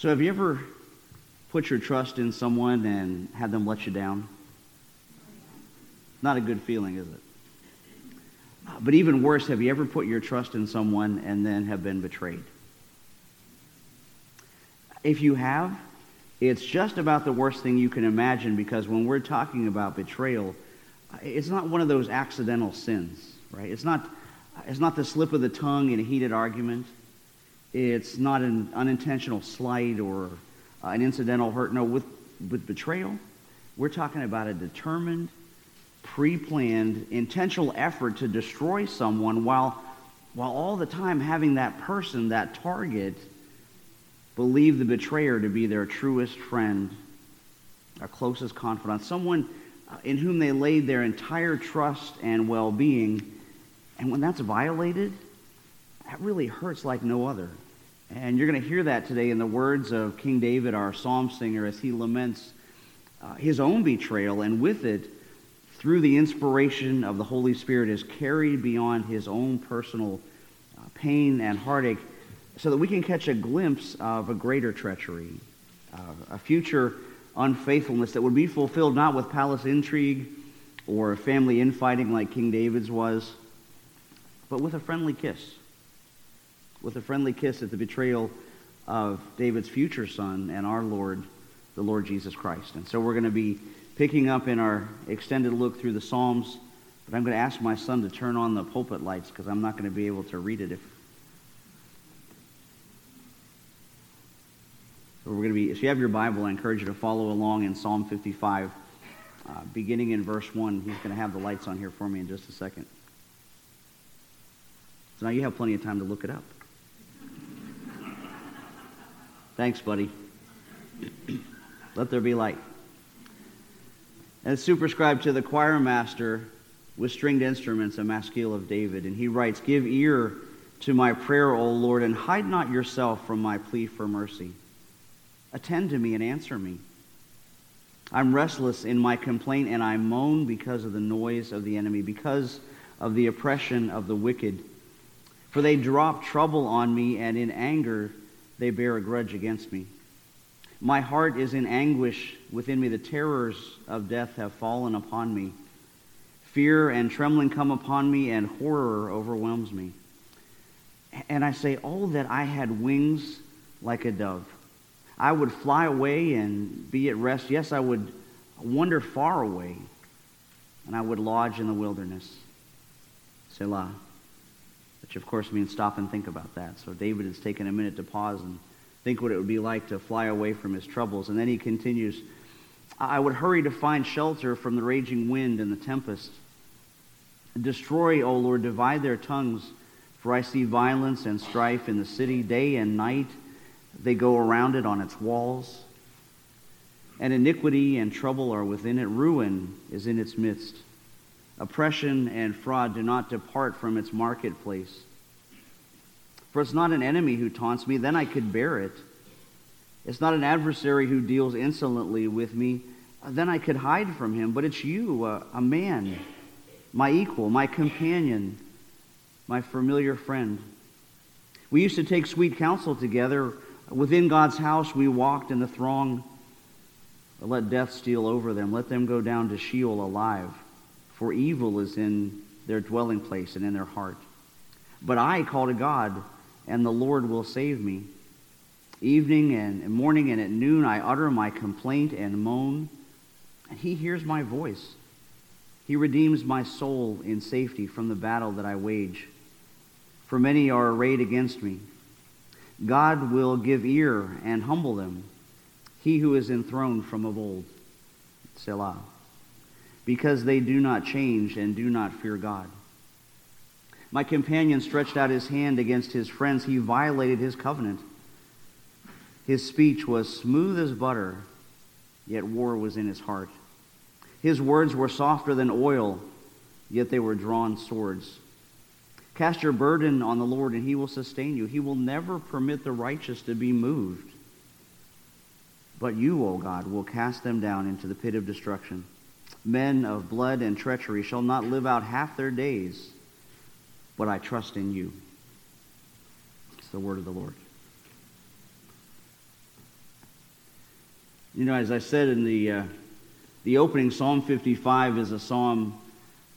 So, have you ever put your trust in someone and had them let you down? Not a good feeling, is it? Uh, but even worse, have you ever put your trust in someone and then have been betrayed? If you have, it's just about the worst thing you can imagine because when we're talking about betrayal, uh, it's not one of those accidental sins, right? It's not, it's not the slip of the tongue in a heated argument. It's not an unintentional slight or uh, an incidental hurt. No, with, with betrayal, we're talking about a determined, pre planned, intentional effort to destroy someone while, while all the time having that person, that target, believe the betrayer to be their truest friend, our closest confidant, someone uh, in whom they laid their entire trust and well being. And when that's violated, that really hurts like no other. And you're going to hear that today in the words of King David, our psalm singer, as he laments uh, his own betrayal, and with it, through the inspiration of the Holy Spirit, is carried beyond his own personal uh, pain and heartache so that we can catch a glimpse of a greater treachery, uh, a future unfaithfulness that would be fulfilled not with palace intrigue or family infighting like King David's was, but with a friendly kiss with a friendly kiss at the betrayal of David's future son and our Lord, the Lord Jesus Christ. And so we're going to be picking up in our extended look through the Psalms, but I'm going to ask my son to turn on the pulpit lights because I'm not going to be able to read it if. So we're going to be, if you have your Bible, I encourage you to follow along in Psalm 55, uh, beginning in verse 1. He's going to have the lights on here for me in just a second. So now you have plenty of time to look it up. Thanks, buddy. Let there be light. And it's superscribed to the choir master with stringed instruments, a maskil of David. And he writes, Give ear to my prayer, O Lord, and hide not yourself from my plea for mercy. Attend to me and answer me. I'm restless in my complaint, and I moan because of the noise of the enemy, because of the oppression of the wicked. For they drop trouble on me, and in anger they bear a grudge against me. My heart is in anguish within me. The terrors of death have fallen upon me. Fear and trembling come upon me, and horror overwhelms me. And I say, Oh, that I had wings like a dove. I would fly away and be at rest. Yes, I would wander far away, and I would lodge in the wilderness. Selah which of course means stop and think about that. So David has taken a minute to pause and think what it would be like to fly away from his troubles. And then he continues, I would hurry to find shelter from the raging wind and the tempest. Destroy, O Lord, divide their tongues, for I see violence and strife in the city. Day and night they go around it on its walls. And iniquity and trouble are within it. Ruin is in its midst. Oppression and fraud do not depart from its marketplace. For it's not an enemy who taunts me, then I could bear it. It's not an adversary who deals insolently with me, then I could hide from him. But it's you, a, a man, my equal, my companion, my familiar friend. We used to take sweet counsel together. Within God's house, we walked in the throng. Let death steal over them. Let them go down to Sheol alive for evil is in their dwelling place and in their heart. But I call to God, and the Lord will save me. Evening and morning and at noon I utter my complaint and moan, and he hears my voice. He redeems my soul in safety from the battle that I wage. For many are arrayed against me. God will give ear and humble them, he who is enthroned from of old. Selah because they do not change and do not fear God. My companion stretched out his hand against his friends. He violated his covenant. His speech was smooth as butter, yet war was in his heart. His words were softer than oil, yet they were drawn swords. Cast your burden on the Lord, and he will sustain you. He will never permit the righteous to be moved. But you, O God, will cast them down into the pit of destruction men of blood and treachery shall not live out half their days, but I trust in you. It's the word of the Lord. You know, as I said in the, uh, the opening, Psalm 55 is a psalm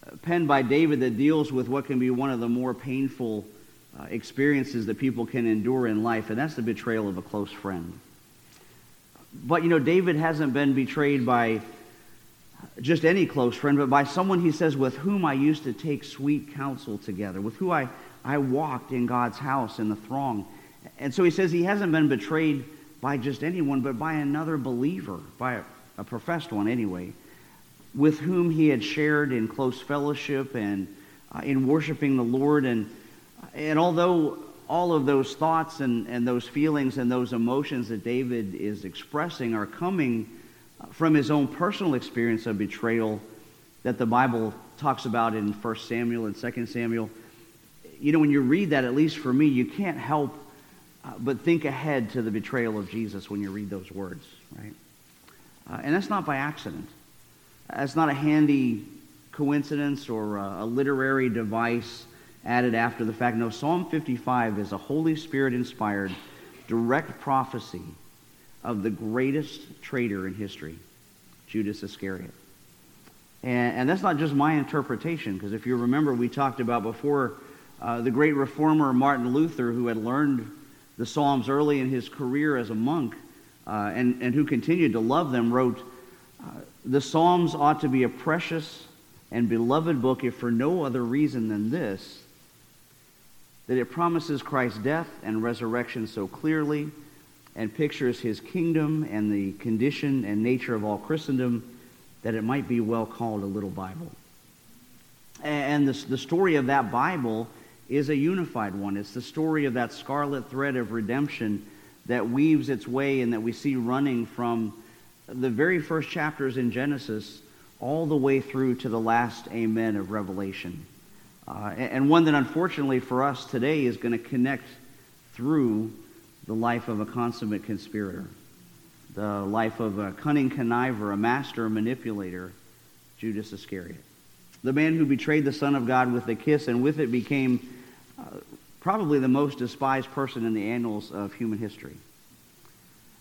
uh, penned by David that deals with what can be one of the more painful uh, experiences that people can endure in life, and that's the betrayal of a close friend. But, you know, David hasn't been betrayed by just any close friend, but by someone he says, with whom I used to take sweet counsel together, with whom I, I walked in God's house in the throng. And so he says he hasn't been betrayed by just anyone, but by another believer, by a, a professed one anyway, with whom he had shared in close fellowship and uh, in worshiping the Lord. And, and although all of those thoughts and, and those feelings and those emotions that David is expressing are coming from his own personal experience of betrayal that the Bible talks about in 1 Samuel and 2 Samuel. You know, when you read that, at least for me, you can't help uh, but think ahead to the betrayal of Jesus when you read those words, right? Uh, and that's not by accident. That's not a handy coincidence or a, a literary device added after the fact. No, Psalm 55 is a Holy Spirit inspired direct prophecy of the greatest traitor in history, Judas Iscariot. And, and that's not just my interpretation, because if you remember, we talked about before uh, the great reformer Martin Luther, who had learned the Psalms early in his career as a monk uh, and, and who continued to love them, wrote, uh, The Psalms ought to be a precious and beloved book, if for no other reason than this, that it promises Christ's death and resurrection so clearly and pictures his kingdom and the condition and nature of all Christendom that it might be well called a little Bible. And the, the story of that Bible is a unified one. It's the story of that scarlet thread of redemption that weaves its way and that we see running from the very first chapters in Genesis all the way through to the last amen of Revelation. Uh, and one that unfortunately for us today is going to connect through the life of a consummate conspirator, the life of a cunning conniver, a master manipulator, Judas Iscariot. The man who betrayed the Son of God with a kiss and with it became uh, probably the most despised person in the annals of human history.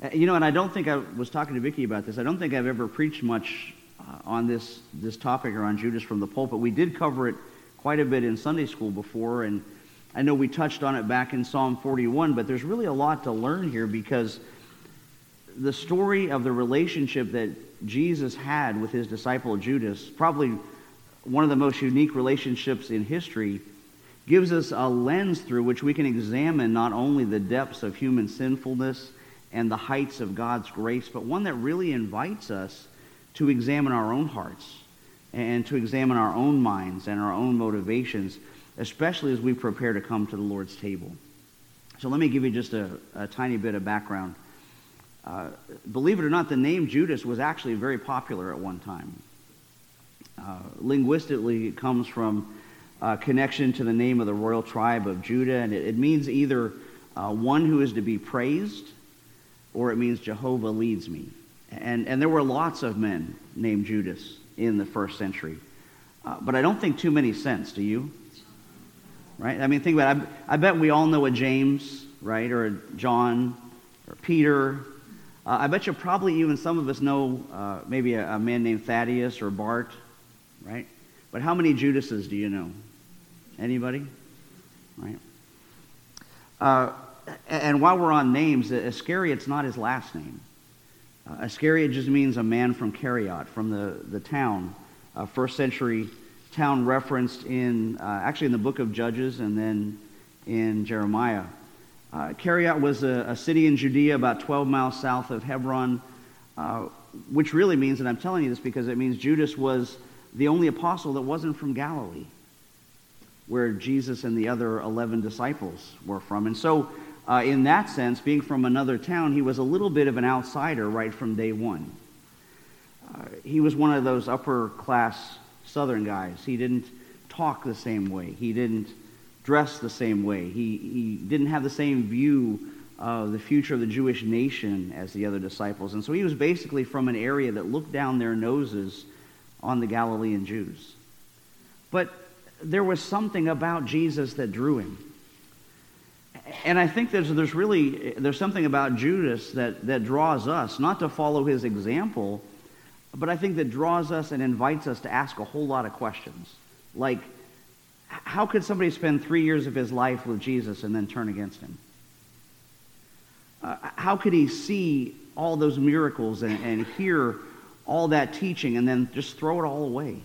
Uh, you know, and I don't think I was talking to Vicki about this. I don't think I've ever preached much uh, on this, this topic or on Judas from the pulpit. We did cover it quite a bit in Sunday school before, and I know we touched on it back in Psalm 41, but there's really a lot to learn here because the story of the relationship that Jesus had with his disciple Judas, probably one of the most unique relationships in history, gives us a lens through which we can examine not only the depths of human sinfulness and the heights of God's grace, but one that really invites us to examine our own hearts and to examine our own minds and our own motivations especially as we prepare to come to the Lord's table. So let me give you just a, a tiny bit of background. Uh, believe it or not, the name Judas was actually very popular at one time. Uh, linguistically, it comes from a connection to the name of the royal tribe of Judah, and it, it means either uh, one who is to be praised or it means Jehovah leads me. And, and there were lots of men named Judas in the first century. Uh, but I don't think too many sense, do you? Right? I mean, think about it. I, I bet we all know a James, right, or a John, or Peter. Uh, I bet you probably even some of us know uh, maybe a, a, man named Thaddeus or Bart, right? But how many Judases do you know? Anybody? Right? Uh, and while we're on names, Iscariot's not his last name. Uh, Iscariot just means a man from Kerioth, from the, the town, uh, first century town referenced in uh, actually in the book of Judges and then in Jeremiah. Uh, was a, a, city in Judea about 12 miles south of Hebron, uh, which really means, and I'm telling you this because it means Judas was the only apostle that wasn't from Galilee, where Jesus and the other 11 disciples were from. And so, uh, in that sense, being from another town, he was a little bit of an outsider right from day one. Uh, he was one of those upper class Southern guys. He didn't talk the same way. He didn't dress the same way. He, he didn't have the same view of the future of the Jewish nation as the other disciples. And so he was basically from an area that looked down their noses on the Galilean Jews. But there was something about Jesus that drew him. And I think there's, there's really there's something about Judas that, that draws us, not to follow his example, but I think that draws us and invites us to ask a whole lot of questions. Like, how could somebody spend three years of his life with Jesus and then turn against him? Uh, how could he see all those miracles and, and hear all that teaching and then just throw it all away?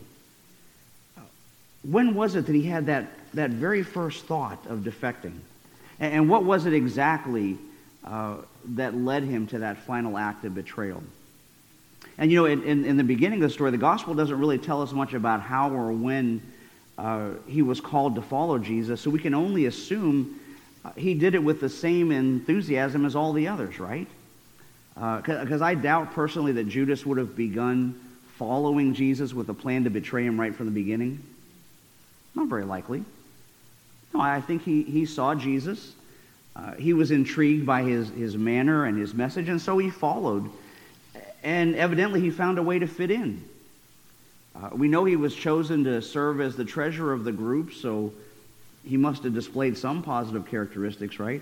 When was it that he had that, that very first thought of defecting? And, what was it exactly uh, that led him to that final act of betrayal? And you know, in, in, in, the beginning of the story, the gospel doesn't really tell us much about how or when uh, he was called to follow Jesus, so we can only assume uh, he did it with the same enthusiasm as all the others, right? Because uh, I doubt personally that Judas would have begun following Jesus with a plan to betray him right from the beginning. Not very likely. No, I think he, he saw Jesus. Uh, he was intrigued by his, his manner and his message, and so he followed. And evidently, he found a way to fit in. Uh, we know he was chosen to serve as the treasurer of the group, so he must have displayed some positive characteristics, right?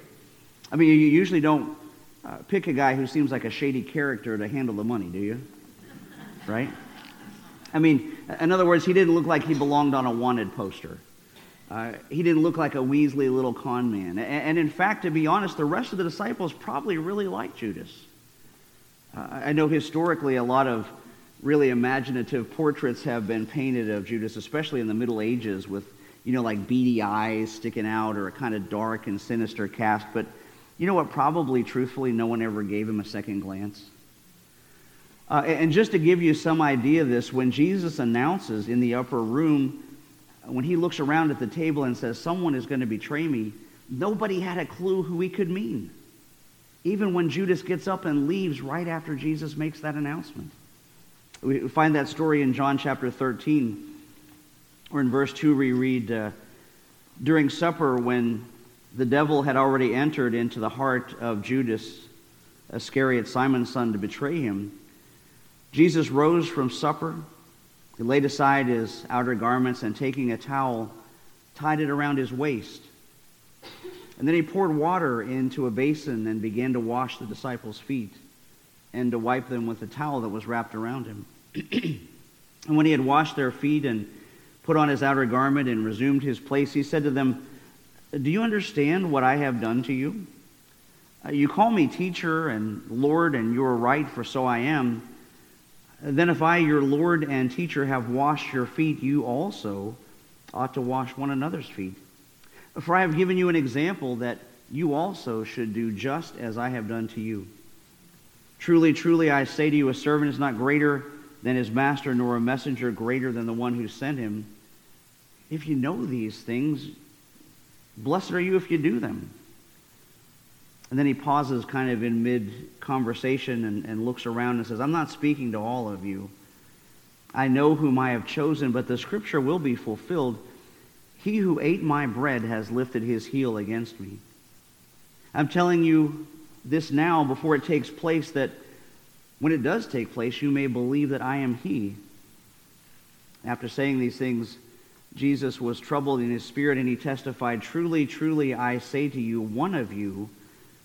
I mean, you usually don't uh, pick a guy who seems like a shady character to handle the money, do you? Right? I mean, in other words, he didn't look like he belonged on a wanted poster. Uh, he didn't look like a Weasley little con man. And, and, in fact, to be honest, the rest of the disciples probably really liked Judas. Uh, I know historically a lot of really imaginative portraits have been painted of Judas, especially in the Middle Ages, with, you know, like beady eyes sticking out or a kind of dark and sinister cast. But you know what? Probably, truthfully, no one ever gave him a second glance. Uh, and just to give you some idea of this, when Jesus announces in the upper room, when he looks around at the table and says, Someone is going to betray me, nobody had a clue who he could mean. Even when Judas gets up and leaves right after Jesus makes that announcement. We find that story in John chapter 13, or in verse 2, we read, uh, During supper, when the devil had already entered into the heart of Judas Iscariot, Simon's son, to betray him, Jesus rose from supper. He laid aside his outer garments and taking a towel, tied it around his waist. And then he poured water into a basin and began to wash the disciples' feet and to wipe them with a towel that was wrapped around him. and when he had washed their feet and put on his outer garment and resumed his place, he said to them, Do you understand what I have done to you? Uh, you call me teacher and Lord, and you are right, for so I am. Then, if I, your Lord and teacher, have washed your feet, you also ought to wash one another's feet. For I have given you an example that you also should do just as I have done to you. Truly, truly, I say to you, a servant is not greater than his master, nor a messenger greater than the one who sent him. If you know these things, blessed are you if you do them. And then he pauses kind of in mid conversation and, and looks around and says, I'm not speaking to all of you. I know whom I have chosen, but the scripture will be fulfilled. He who ate my bread has lifted his heel against me. I'm telling you this now before it takes place, that when it does take place, you may believe that I am he. After saying these things, Jesus was troubled in his spirit, and he testified, Truly, truly, I say to you, one of you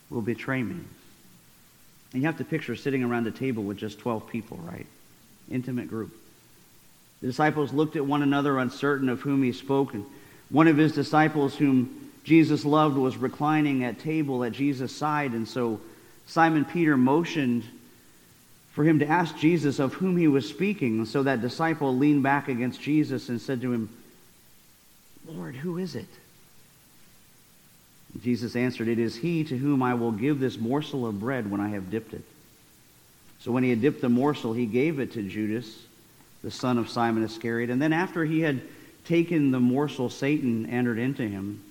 will betray me. And you have to picture sitting around a table with just 12 people, right? Intimate group. The disciples looked at one another, uncertain of whom he spoke. And one of his disciples, whom Jesus loved, was reclining at table at Jesus' side. And so Simon Peter motioned for him to ask Jesus of whom he was speaking. And so that disciple leaned back against Jesus and said to him, Lord, who is it? Jesus answered, It is he to whom I will give this morsel of bread when I have dipped it. So when he had dipped the morsel, he gave it to Judas, the son of Simon Iscariot. And then after he had taken the morsel, Satan entered into him.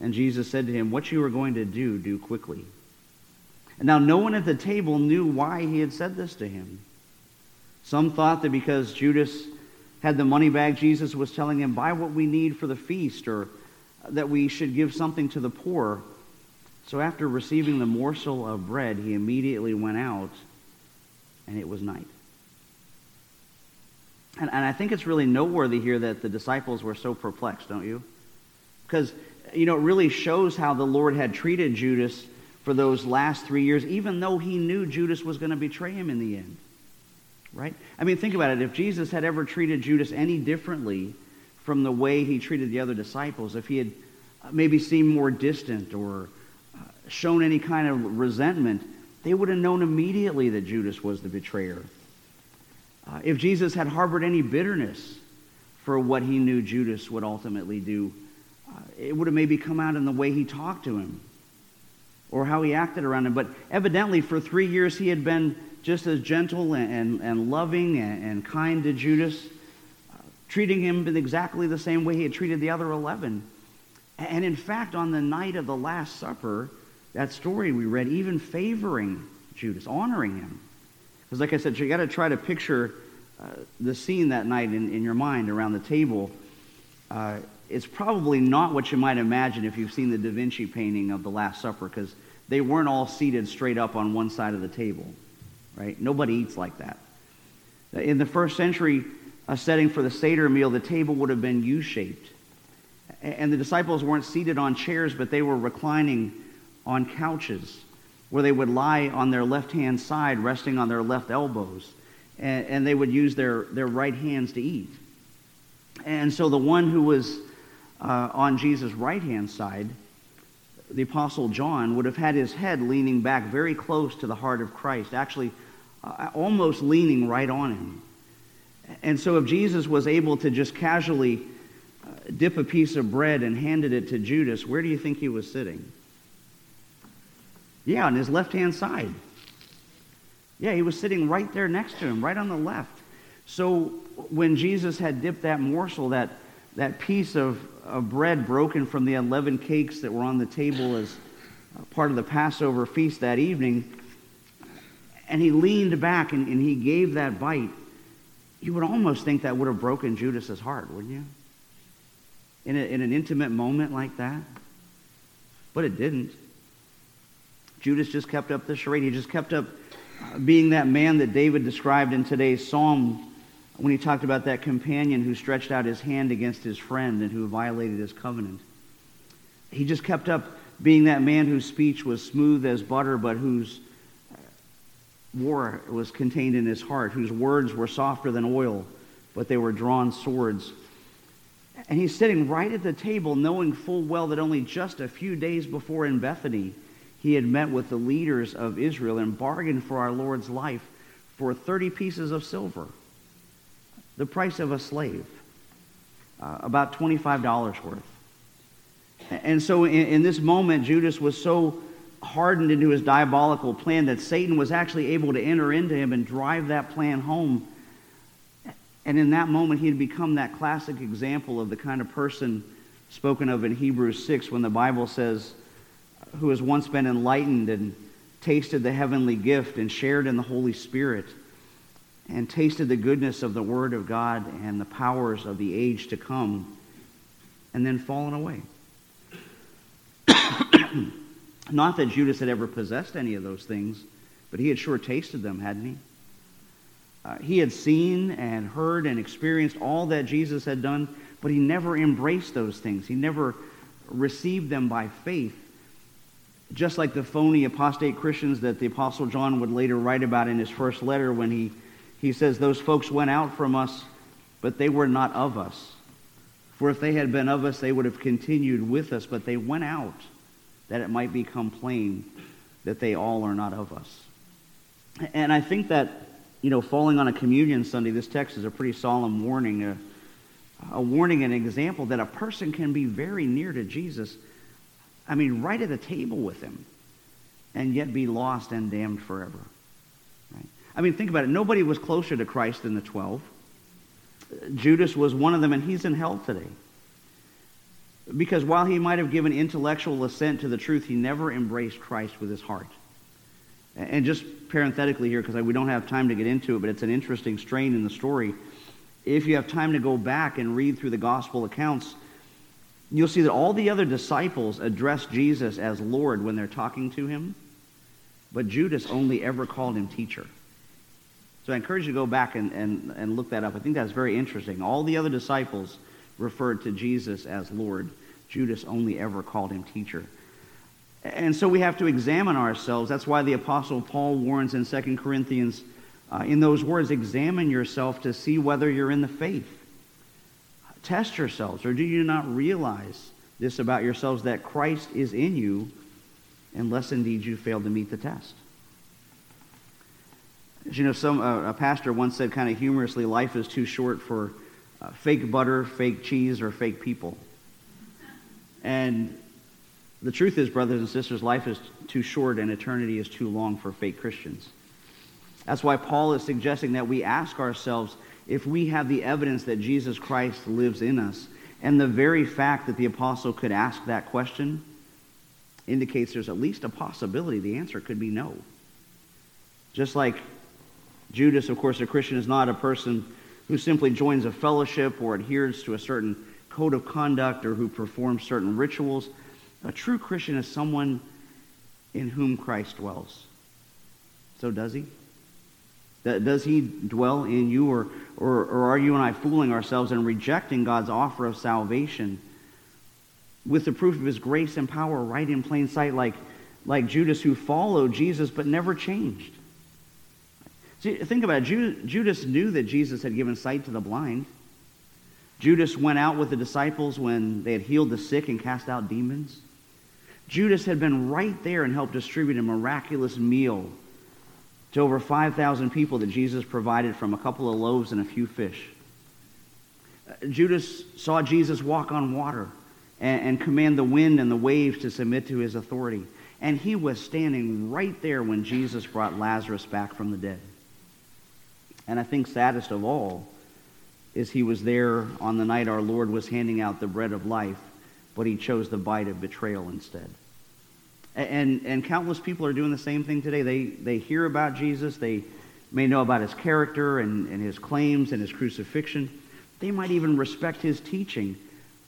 And Jesus said to him, What you are going to do, do quickly. And now no one at the table knew why he had said this to him. Some thought that because Judas had the money bag, Jesus was telling him, Buy what we need for the feast, or that we should give something to the poor. So after receiving the morsel of bread, he immediately went out, and it was night. And, and I think it's really noteworthy here that the disciples were so perplexed, don't you? Because you know, it really shows how the Lord had treated Judas for those last three years, even though he knew Judas was going to betray him in the end. Right? I mean, think about it. If Jesus had ever treated Judas any differently from the way he treated the other disciples, if he had maybe seemed more distant or uh, shown any kind of resentment, they would have known immediately that Judas was the betrayer. Uh, if Jesus had harbored any bitterness for what he knew Judas would ultimately do, uh, it would have maybe come out in the way he talked to him or how he acted around him. But evidently, for three years, he had been just as gentle and, and, and loving and, and, kind to Judas, uh, treating him in exactly the same way he had treated the other 11. And in fact, on the night of the Last Supper, that story we read, even favoring Judas, honoring him. Because, like I said, you got to try to picture uh, the scene that night in, in your mind around the table. Uh, it's probably not what you might imagine if you've seen the Da Vinci painting of the Last Supper, because they weren't all seated straight up on one side of the table, right? Nobody eats like that. In the first century a setting for the Seder meal, the table would have been U shaped. And the disciples weren't seated on chairs, but they were reclining on couches where they would lie on their left hand side, resting on their left elbows. And, and they would use their, their right hands to eat. And so the one who was uh, on Jesus' right hand side, the Apostle John, would have had his head leaning back very close to the heart of Christ, actually uh, almost leaning right on him. And so if Jesus was able to just casually uh, dip a piece of bread and handed it to Judas, where do you think he was sitting? Yeah, on his left hand side. Yeah, he was sitting right there next to him, right on the left. So when Jesus had dipped that morsel, that, that piece of, of bread broken from the 11 cakes that were on the table as part of the Passover feast that evening, and he leaned back and, and he gave that bite, you would almost think that would have broken Judas's heart, wouldn't you? In, a, in an intimate moment like that. But it didn't. Judas just kept up the charade. He just kept up uh, being that man that David described in today's psalm when he talked about that companion who stretched out his hand against his friend and who violated his covenant. He just kept up being that man whose speech was smooth as butter, but whose uh, war was contained in his heart, whose words were softer than oil, but they were drawn swords. And he's sitting right at the table, knowing full well that only just a few days before in Bethany, he had met with the leaders of Israel and bargained for our Lord's life for 30 pieces of silver, the price of a slave, uh, about $25 worth. And so in, in this moment, Judas was so hardened into his diabolical plan that Satan was actually able to enter into him and drive that plan home. And in that moment, he had become that classic example of the kind of person spoken of in Hebrews 6 when the Bible says, who has once been enlightened and tasted the heavenly gift and shared in the Holy Spirit and tasted the goodness of the Word of God and the powers of the age to come, and then fallen away. Not that Judas had ever possessed any of those things, but he had sure tasted them, hadn't he? Uh, he had seen and heard and experienced all that Jesus had done, but he never embraced those things. He never received them by faith just like the phony apostate Christians that the Apostle John would later write about in his first letter when he, he says, Those folks went out from us, but they were not of us. For if they had been of us, they would have continued with us, but they went out that it might become plain that they all are not of us. And I think that, you know, falling on a communion Sunday, this text is a pretty solemn warning, a, a warning and example that a person can be very near to Jesus I mean, right at the table with him, and yet be lost and damned forever. Right? I mean, think about it. Nobody was closer to Christ than the 12. Judas was one of them, and he's in hell today. Because while he might have given intellectual assent to the truth, he never embraced Christ with his heart. And just parenthetically here, because we don't have time to get into it, but it's an interesting strain in the story. If you have time to go back and read through the gospel accounts, you'll see that all the other disciples address Jesus as Lord when they're talking to him, but Judas only ever called him teacher. So I encourage you to go back and, and, and look that up. I think that's very interesting. All the other disciples referred to Jesus as Lord. Judas only ever called him teacher. And so we have to examine ourselves. That's why the Apostle Paul warns in 2 Corinthians, uh, in those words, examine yourself to see whether you're in the faith. Test yourselves, or do you not realize this about yourselves that Christ is in you, unless indeed you fail to meet the test? As you know, some, uh, a pastor once said kind of humorously, life is too short for uh, fake butter, fake cheese, or fake people. And the truth is, brothers and sisters, life is too short and eternity is too long for fake Christians. That's why Paul is suggesting that we ask ourselves if we have the evidence that Jesus Christ lives in us. And the very fact that the apostle could ask that question indicates there's at least a possibility the answer could be no. Just like Judas, of course, a Christian is not a person who simply joins a fellowship or adheres to a certain code of conduct or who performs certain rituals. A true Christian is someone in whom Christ dwells. So does he? Does he dwell in you, or, or, or are you and I fooling ourselves and rejecting God's offer of salvation with the proof of his grace and power right in plain sight, like, like Judas who followed Jesus but never changed? See, think about it. Judas knew that Jesus had given sight to the blind. Judas went out with the disciples when they had healed the sick and cast out demons. Judas had been right there and helped distribute a miraculous meal to over 5,000 people that Jesus provided from a couple of loaves and a few fish. Uh, Judas saw Jesus walk on water and, and, command the wind and the waves to submit to his authority. And he was standing right there when Jesus brought Lazarus back from the dead. And I think saddest of all is he was there on the night our Lord was handing out the bread of life, but he chose the bite of betrayal instead. And, and countless people are doing the same thing today. They, they hear about Jesus, they may know about his character and, and his claims and his crucifixion. They might even respect his teaching,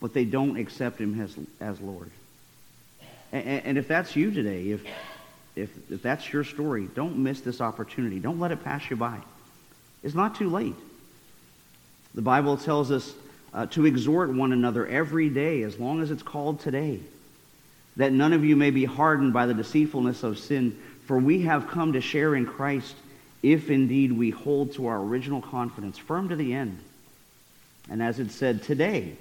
but they don't accept him as, as Lord. And, and if that's you today, if, if, if that's your story, don't miss this opportunity. Don't let it pass you by. It's not too late. The Bible tells us uh, to exhort one another every day, as long as it's called today, that none of you may be hardened by the deceitfulness of sin, for we have come to share in Christ if indeed we hold to our original confidence, firm to the end. And as it said today,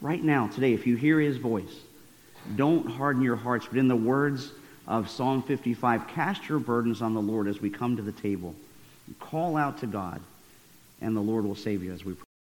right now, today, if you hear his voice, don't harden your hearts, but in the words of Psalm 55, cast your burdens on the Lord as we come to the table. Call out to God, and the Lord will save you as we pray.